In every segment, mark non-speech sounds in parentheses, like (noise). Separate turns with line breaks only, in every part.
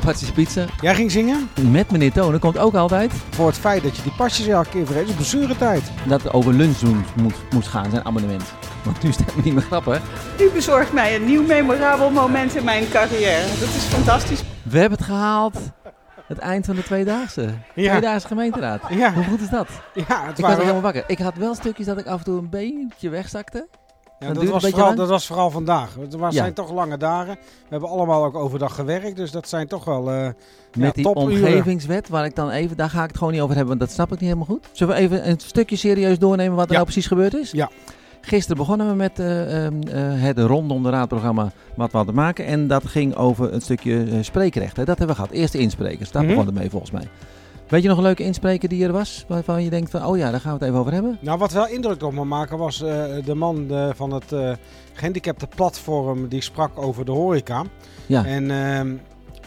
(laughs) Patsy's Pizza.
Jij ging zingen?
Met meneer Tonen komt ook altijd
Voor het feit dat je die pasjes elke keer vergeet. is blessuretijd.
dat het over lunch doen moest, gaan, zijn abonnement. Want nu is het niet meer grappig.
U bezorgt mij een nieuw memorabel moment in mijn carrière. Dat is fantastisch.
We hebben het gehaald. Het eind van de tweedaagse.
Ja.
Tweedaagse gemeenteraad.
Ja,
Hoe goed is dat?
ja het
Ik was helemaal wakker. Ik had wel stukjes dat ik af en toe een beetje wegzakte.
Ja,
Dat
was vooral, dat was vooral vandaag. Het was,
Ja.
zijn toch lange dagen. We hebben allemaal ook overdag gewerkt. Dus dat zijn toch wel... eh,
Met
Ja,
die omgevingswet, waar ik dan even, daar ga ik het gewoon niet over hebben, want dat snap ik niet helemaal goed. Zullen we even een stukje serieus doornemen wat er nou precies gebeurd is?
Ja.
Gisteren begonnen we met eh, ehm, eh, het rondom de raadprogramma wat we hadden maken. En dat ging over een stukje spreekrecht. Hè. Dat hebben we gehad. Eerste insprekers, daar
Mhm.
begon het mee volgens mij. Weet je nog een leuke inspreker die er was? Waarvan je denkt van, oh ja, daar gaan we het even over hebben.
Nou, wat wel indruk op me maken was eh, de man eh, van het eh gehandicapte platform die sprak over de horeca.
Ja.
En ehm,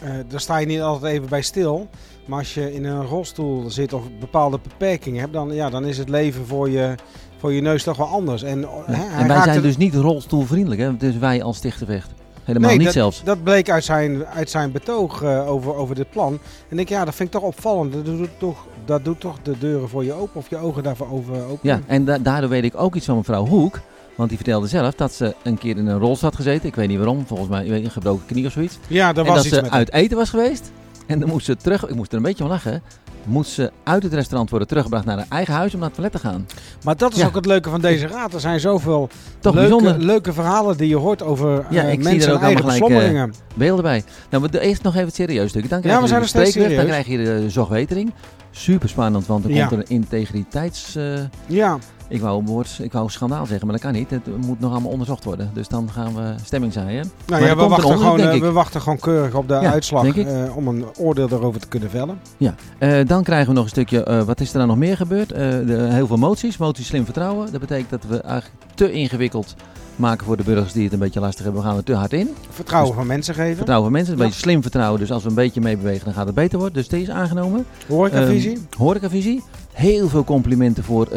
eh, daar sta je niet altijd even bij stil. Maar als je in een rolstoel zit of bepaalde beperkingen hebt, dan, ja, dan is het leven voor je, voor je neus toch wel anders. En, hè,
en wij zijn dus niet rolstoelvriendelijk, hè? dus wij als Stichtervecht. Helemaal
Nee,
niet
dat,
zelfs.
Dat bleek uit zijn, uit zijn betoog eh, over, over dit plan. En ik denk, ja, dat vind ik toch opvallend. Dat doet toch, dat doet toch de deuren voor je open of je ogen daarvoor over open.
Ja, en da- daardoor weet ik ook iets van mevrouw Hoek. Want die vertelde zelf dat ze een keer in een rolstoel had gezeten. Ik weet niet waarom, volgens mij een gebroken knie of zoiets.
ja
en
was
dat
iets
ze
met
uit eten was geweest. En dan moest ze terug, ik moest er een beetje van lachen. Moest ze uit het restaurant worden teruggebracht naar haar eigen huis om naar het toilet te gaan.
Maar dat is
Ja.
ook het leuke van deze raad. Er zijn zoveel
Toch
leuke,
bijzonder.
leuke verhalen die je hoort over
Ja,
eh,
ik zie
mensen
er
en
ook allemaal
eigen
eh,
beslommeringen.
Beelden bij. Nou, we doen eerst nog even het serieus stuk. Dan krijg
Ja, we zijn nog steeds
spreekrecht, Dan
serieus.
krijg je de zorgwetering. Super spannend, want er
Ja.
komt er een integriteits... eh,
Ja,
ik, wou een woord, ik wou schandaal zeggen, maar dat kan niet. Het moet nog allemaal onderzocht worden. Dus dan gaan we stemming zaaien.
nou ja, we,
een
wachten gewoon, eh, we wachten gewoon keurig op de
Ja,
uitslag
denk ik.
eh, om een oordeel erover te kunnen vellen.
Ja, eh, dan krijgen we nog een stukje, wat is er dan nog meer gebeurd? De, heel veel moties, moties slim vertrouwen. Dat betekent dat we eigenlijk te ingewikkeld maken voor de burgers die het een beetje lastig hebben. We gaan er te hard in.
Vertrouwen
Dus-
van mensen geven.
Vertrouwen van mensen, een
Ja.
beetje slim vertrouwen. Dus als we een beetje meebewegen, dan gaat het beter worden. Dus die is aangenomen.
Horecavisie.
Ehm, horecavisie. Heel veel complimenten voor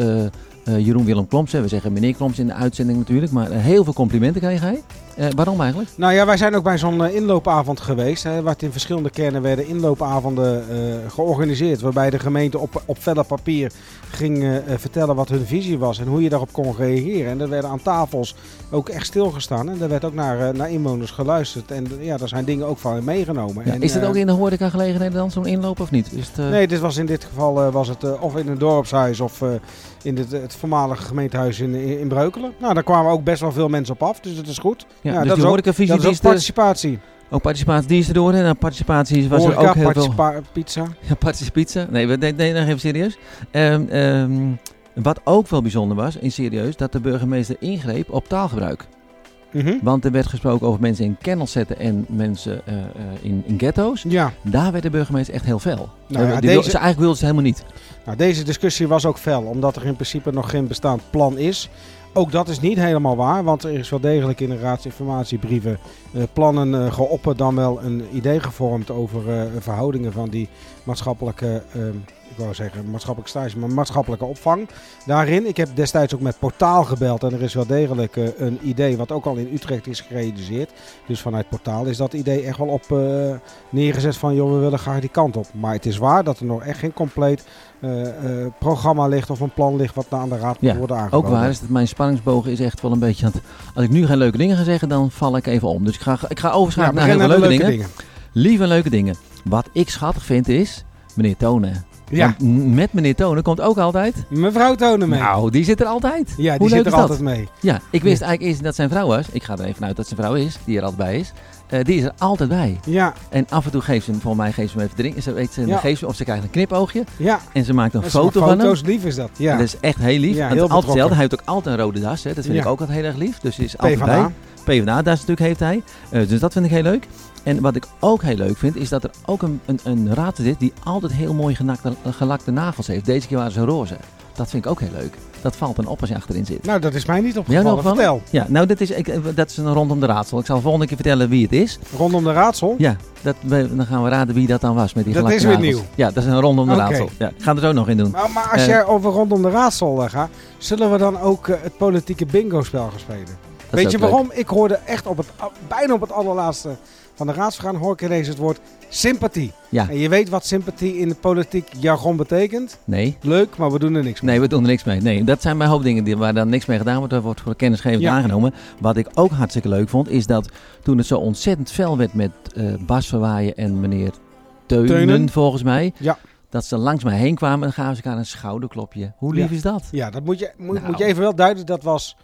eh, Jeroen Willem Kloms. hè. We zeggen meneer Kloms in de uitzending natuurlijk. Maar eh, heel veel complimenten kreeg hij. Eh, waarom eigenlijk?
Nou ja, wij zijn ook bij zo'n inloopavond geweest. Hè, waar in verschillende kernen werden inloopavonden georganiseerd. Waarbij de gemeente op, op papier ging vertellen wat hun visie was en hoe je daarop kon reageren. En er werden aan tafels ook echt stilgestaan. En er werd ook naar, naar inwoners geluisterd. En ja, daar zijn dingen ook van meegenomen.
Ja,
En,
is het
eh,
ook in de horeca gelegenheden dan zo'n inloop of niet? Is het,
Nee, dit was in dit geval was het of in een dorpshuis of in het, het voormalige gemeentehuis in, in, in Breukelen. Nou, daar kwamen ook best wel veel mensen op af, dus dat is goed.
ja,
ja,
dus
dat
die
is ook- Dat is ook participatie.
ook participatie die is er door. En participatie was er ook heel veel...
pizza. (laughs)
Ja, participatie. Nee, we nee, nee, nog even serieus. Ehm, ehm, wat ook wel bijzonder was, in serieus, dat de burgemeester ingreep op taalgebruik.
Mhm.
Want er werd gesproken over mensen in kennels zetten en mensen eh, eh, in, in ghetto's.
Ja,
Daar werd de burgemeester echt heel fel.
Nou ja,
Die wil-
deze-
ze, eigenlijk wilde ze helemaal niet.
nou, deze discussie was ook fel, omdat er in principe nog geen bestaand plan is. Ook dat is niet helemaal waar, want er is wel degelijk in de raadsinformatiebrieven eh, plannen eh, geopperd, dan wel een idee gevormd over eh, verhoudingen van die maatschappelijke, eh, ik wou zeggen maatschappelijke stage, maar maatschappelijke opvang. Daarin, ik heb destijds ook met Portaal gebeld en er is wel degelijk eh, een idee wat ook al in Utrecht is gerealiseerd. Dus vanuit Portaal is dat idee echt wel op eh, neergezet van joh, we willen graag die kant op. Maar het is waar dat er nog echt geen compleet eh, eh, programma ligt of een plan ligt wat aan de raad moet
Ja,
worden aangeboden.
Ook waar is dat mijn spanningsboog is echt wel een beetje... aan het- als ik nu geen leuke dingen ga zeggen, dan val ik even om. Dus ik ga, ik ga
Ja,
overschakelen naar heel
beginnen
veel
met
leuke,
leuke
dingen.
dingen.
Lieve leuke dingen. Wat ik schattig vind is, meneer Tonen.
Ja,
Want met meneer Tonen komt ook altijd...
mevrouw Tonen mee.
Nou, die zit er altijd.
ja, die zit er altijd mee.
Ja, ik wist eigenlijk eerst dat zijn vrouw was. Ik ga er even uit dat zijn vrouw is, die er altijd bij is. Eh, die is er altijd bij.
Ja,
En af en toe geeft ze hem, volgens mij geeft ze hem even drinken. Ze weet ze,
Ja.
geeft ze, of ze krijgt een knipoogje.
ja.
En ze maakt een foto van hem.
foto's, lief is dat. Ja,
Dat is echt heel lief.
Ja, heel
altijd hetzelfde. Hij heeft ook altijd een rode das. Hè. Dat vind
Ja.
ik ook altijd heel erg lief. Dus hij is altijd
PvdA.
bij. PvdA-das natuurlijk heeft hij. Eh, dus dat vind ik heel leuk. En wat ik ook heel leuk vind, is dat er ook een, een, een raad zit die altijd heel mooi genakte, gelakte nagels heeft. Deze keer waren ze roze. Dat vind ik ook heel leuk. Dat valt dan op als je achterin zit.
Nou, dat is mij niet opgevallen. Vertel.
Ja, nou, dat is, ik, eh, dat is een rondom de raadsel. Ik zal volgende keer vertellen wie het is.
Rondom de raadsel.
Ja, dat, we- dan gaan we raden wie dat dan was met die
Dat
gelakte
is weer
nagels.
nieuw.
Ja, dat is een rondom de raadsel. Ja, ik ga er zo nog in doen.
Maar, maar als
Eh.
jij over rondom de raadsel eh, gaat, zullen we dan ook het politieke bingo-spel gaan spelen? Weet je
leuk.
waarom? Ik hoorde echt op het, bijna op het allerlaatste van de raadsvergadering hoor ik ineens het woord sympathie.
Ja.
En je weet wat sympathie in het politiek jargon betekent.
Nee.
Leuk, maar we doen er niks mee.
Nee, we doen er niks mee. Nee, dat zijn mijn hoofddingen die, waar dan niks mee gedaan wordt. Er wordt voor kennisgeving
Ja.
aangenomen. Wat ik ook hartstikke leuk vond, is dat toen het zo ontzettend fel werd met eh, Bas Verwaaien en meneer Teunen,
Teunen.
volgens mij.
Ja.
Dat ze langs mij heen kwamen en gaven ze elkaar een schouderklopje. Hoe lief
Ja.
is dat?
Ja, dat moet je, moet,
Nou.
moet je even wel duiden. Dat was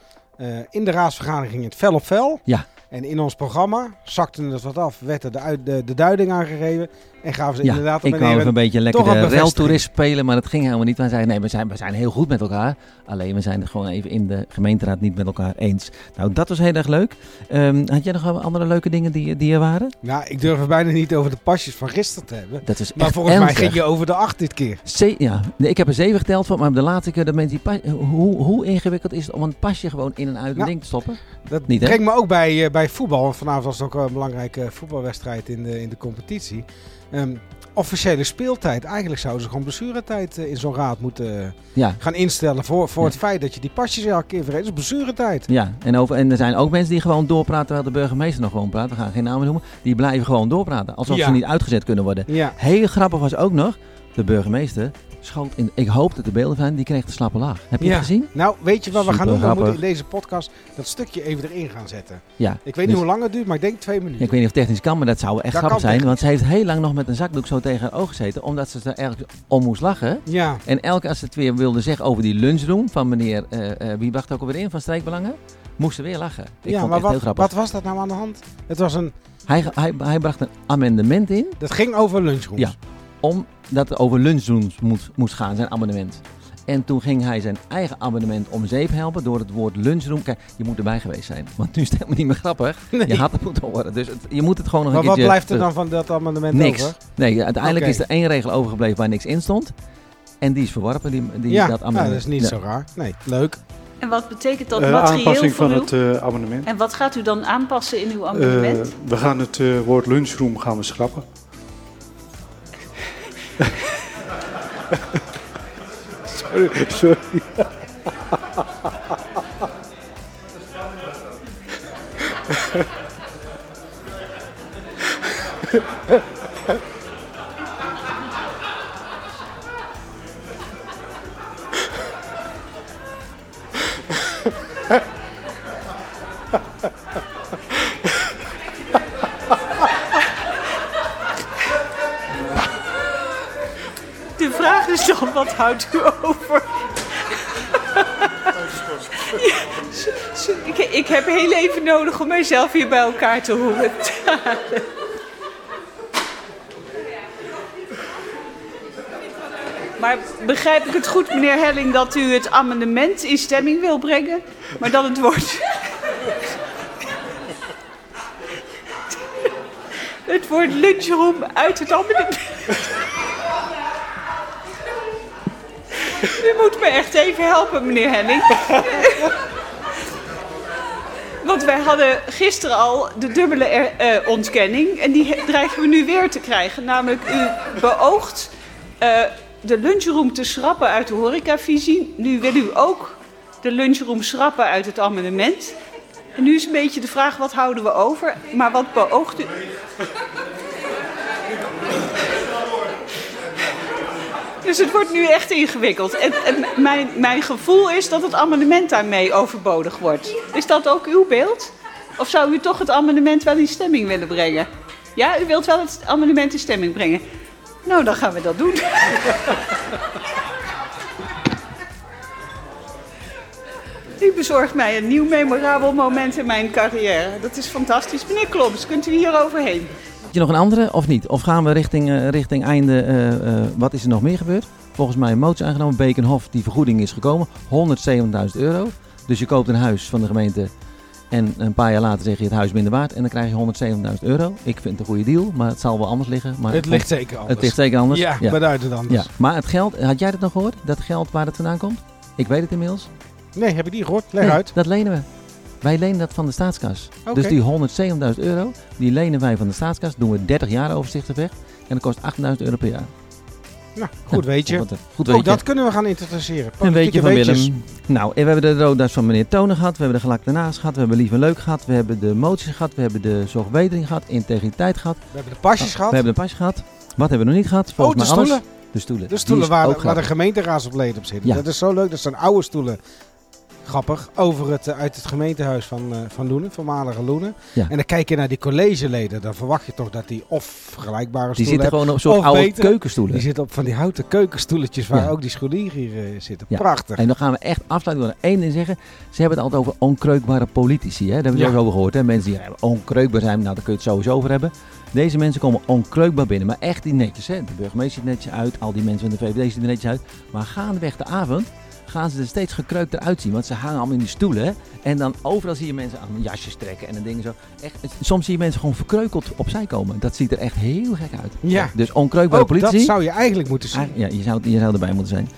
in de raadsvergadering ging het fel op fel.
Ja.
En in ons programma zakte het wat af, werd er de, uit- de, de duiding aangegeven. En gaven ze
Ja,
inderdaad
ik wou even een beetje lekker reltoerist spelen, maar dat ging helemaal niet. Wij zeiden, nee, we zijn, we zijn heel goed met elkaar. Alleen we zijn het gewoon even in de gemeenteraad niet met elkaar eens. Nou, dat was heel erg leuk. Ehm, had jij nog andere leuke dingen die, die er waren?
Nou, ik durf het bijna niet over de pasjes van gisteren te hebben.
Dat is
Maar volgens mij ging je over de acht dit keer.
Ze- ja, nee, ik heb er zeven geteld van, maar de laatste keer dat mensen die hoe, hoe ingewikkeld is het om een pasje gewoon in en uit een
Nou,
ding te stoppen?
Dat
Niet, hè?
brengt me ook bij, eh, bij voetbal. Want vanavond was het ook een belangrijke voetbalwedstrijd in de, in de competitie. Ehm, officiële speeltijd. Eigenlijk zouden ze gewoon blessuretijd eh, in zo'n raad moeten eh,
Ja.
gaan instellen. Voor, voor
Ja.
het feit dat je die pasjes elke keer vergeet. Dat is blessuretijd.
Ja, en, over, en er zijn ook mensen die gewoon doorpraten terwijl de burgemeester nog gewoon praat. We gaan geen namen noemen. Die blijven gewoon doorpraten, alsof
Ja.
ze niet uitgezet kunnen worden.
Ja.
Heel grappig was ook nog, de burgemeester schoot in, ik hoop dat de beelden zijn, die kreeg de slappe laag. Heb je
Ja.
het gezien?
Nou, weet je wat we gaan doen? We moeten in deze podcast dat stukje even erin gaan zetten.
Ja.
Ik weet
Dus-
niet hoe lang het duurt, maar ik denk twee minuten.
Ik weet niet of het technisch kan, maar dat zou echt
Dat
grappig zijn. Want ze heeft heel lang nog met een zakdoek zo tegen haar oog gezeten, omdat ze er ergens om moest lachen.
Ja,
En elke als ze het weer wilde zeggen over die lunchroom van meneer, eh, wie wacht ook alweer in, van Streekbelangen, moest ze weer lachen. Ik
ja
vond
maar wat,
grappig.
wat was dat nou aan de hand? Het was een,
Hij, hij, hij bracht een amendement in,
dat ging over lunchrooms.
Ja. Omdat het over lunchrooms moest, moest gaan, zijn amendement. En toen ging hij zijn eigen amendement om zeep helpen door het woord lunchroom. Kijk, je moet erbij geweest zijn. Want nu is het helemaal niet meer grappig.
Nee.
Je had het moeten horen. Dus het- je moet het gewoon nog
Maar
een
wat
keertje...
blijft er dan van dat amendement
Niks.
over?
Nee, uiteindelijk is er één regel overgebleven waar niks in stond. En die is verworpen, die, die,
ja,
dat
nou, dat is niet
Ja.
zo raar. Nee, leuk.
En wat betekent dat
Eh,
materieel
aanpassing
voor
van
u?
het eh, abonnement.
En wat gaat u dan aanpassen in uw
Eh,
amendement?
we gaan het eh, woord lunchroom gaan we schrappen. Sorry, Entschuldigung.
De vraag is dan, wat houdt u over? Ik, heb heel even nodig om mijzelf hier bij elkaar te horen. Maar begrijp ik het goed, meneer Helling, dat u het amendement in stemming wil brengen, maar dat het woord. Het woord lunchroom uit het amendement. U moet me echt even helpen, meneer Henning. Want wij hadden gisteren al de dubbele er- eh, ontkenning. En die dreigen we nu weer te krijgen. Namelijk, u beoogt eh, de lunchroom te schrappen uit de horecavisie. Nu wil u ook de lunchroom schrappen uit het amendement. En nu is een beetje de vraag, wat houden we over? Maar wat beoogt u... Dus het wordt nu echt ingewikkeld. En, mijn, mijn gevoel is dat het amendement daarmee overbodig wordt. Is dat ook uw beeld? Of zou u toch het amendement wel in stemming willen brengen? Ja, u wilt wel het amendement in stemming brengen. Nou, dan gaan we dat doen. (laughs) U bezorgt mij een nieuw memorabel moment in mijn carrière. Dat is fantastisch. Meneer Klobbs, kunt u hier overheen?
Heb je nog een andere of niet? Of gaan we richting, eh, richting einde, eh, eh, wat is er nog meer gebeurd? Volgens mij een motie aangenomen, Bekenhof, die vergoeding is gekomen, 107.000 euro. Dus je koopt een huis van de gemeente en een paar jaar later zeg je het huis minder waard en dan krijg je 107.000 euro. Ik vind het een goede deal, maar het zal wel anders liggen. Maar
het ligt zeker anders.
Het ligt zeker anders.
Ja,
ja.
beduidend anders.
Ja. Maar het geld, had jij dat nog gehoord? Dat geld waar het vandaan komt? Ik weet het inmiddels.
Nee, heb je die gehoord? Leg
Nee,
uit.
Dat lenen we. Wij lenen dat van de staatskas. Dus die 107.000 euro, die lenen wij van de staatskas. Doen we 30 jaar overzichtig weg. En dat kost 8.000 euro per jaar.
Nou, goed weet je.
Goed, goed weet
Ook
je.
dat kunnen we gaan introduceren.
Een weetje
Politieke
van
weetjes.
Willem. Nou, en we hebben de roda's van meneer Tonen gehad. We hebben de gelakte naast gehad. We hebben lief en leuk gehad. We hebben de moties gehad. We hebben de zorgwetering gehad. Integriteit gehad.
We hebben de pasjes
Oh,
gehad.
We hebben de pasje gehad. Wat hebben we nog niet gehad?
Oh,
Volgens
de
mij alles. De stoelen.
De stoelen waar, de- waar de
grappig.
gemeenteraadsleden op zitten.
Ja.
Dat is zo leuk. Dat zijn oude stoelen. Grappig. Over het, eh, uit het gemeentehuis van, eh, van Loenen, voormalige Loenen.
Ja.
En dan kijk je naar die collegeleden. Dan verwacht je toch dat die of vergelijkbare
Die
stoelen
zitten
hebben.
gewoon op zo'n oude
beter,
keukenstoelen.
Die zitten op van die houten keukenstoeletjes waar
Ja.
ook die scholieren hier eh, zitten.
Ja.
Prachtig.
En dan gaan we echt afsluiten door één ding zeggen. Ze hebben het altijd over onkreukbare politici. Hè? Daar hebben we ook over gehoord. Hè? Mensen die onkreukbaar zijn, nou daar kun je het sowieso over hebben. Deze mensen komen onkreukbaar binnen. Maar echt die netjes. Hè? De burgemeester ziet netjes uit. Al die mensen van de VVD zien er netjes uit. Maar gaandeweg de avond gaan ze er steeds gekreukter uitzien. Want ze hangen allemaal in die stoelen. En dan overal zie je mensen aan jasjes trekken en dan dingen zo. Echt, het- soms zie je mensen gewoon verkreukeld opzij komen. Dat ziet er echt heel gek uit.
Ja.
Dus onkreukbare
Ook dat zou je eigenlijk moeten zien.
Ja, je zou, je zou erbij moeten zijn.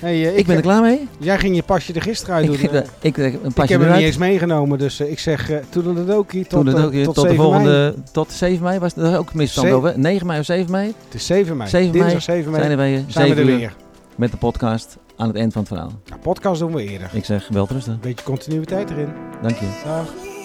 Hey, eh,
Ik ben er klaar mee.
Jij ging je pasje er gisteren uit
Ik,
doen.
geef
eh.
ik een
ik
pasje
heb hem niet eens meegenomen, dus eh, ik zeg uh, toedeledokie tot,
Tot,
eh,
tot,
tot,
tot de
7
volgende,
mei.
tot 7 mei was er ook misstand over. 9 mei of 7 mei
7 mei.
7
Dinsdag
mei
7 mei
zijn er weer
zijn we
7
er weer.
met de podcast aan het eind van het verhaal.
Nou, podcast doen we eerder.
Ik zeg wel rusten.
Beetje continuïteit erin.
Dank je.
Dag.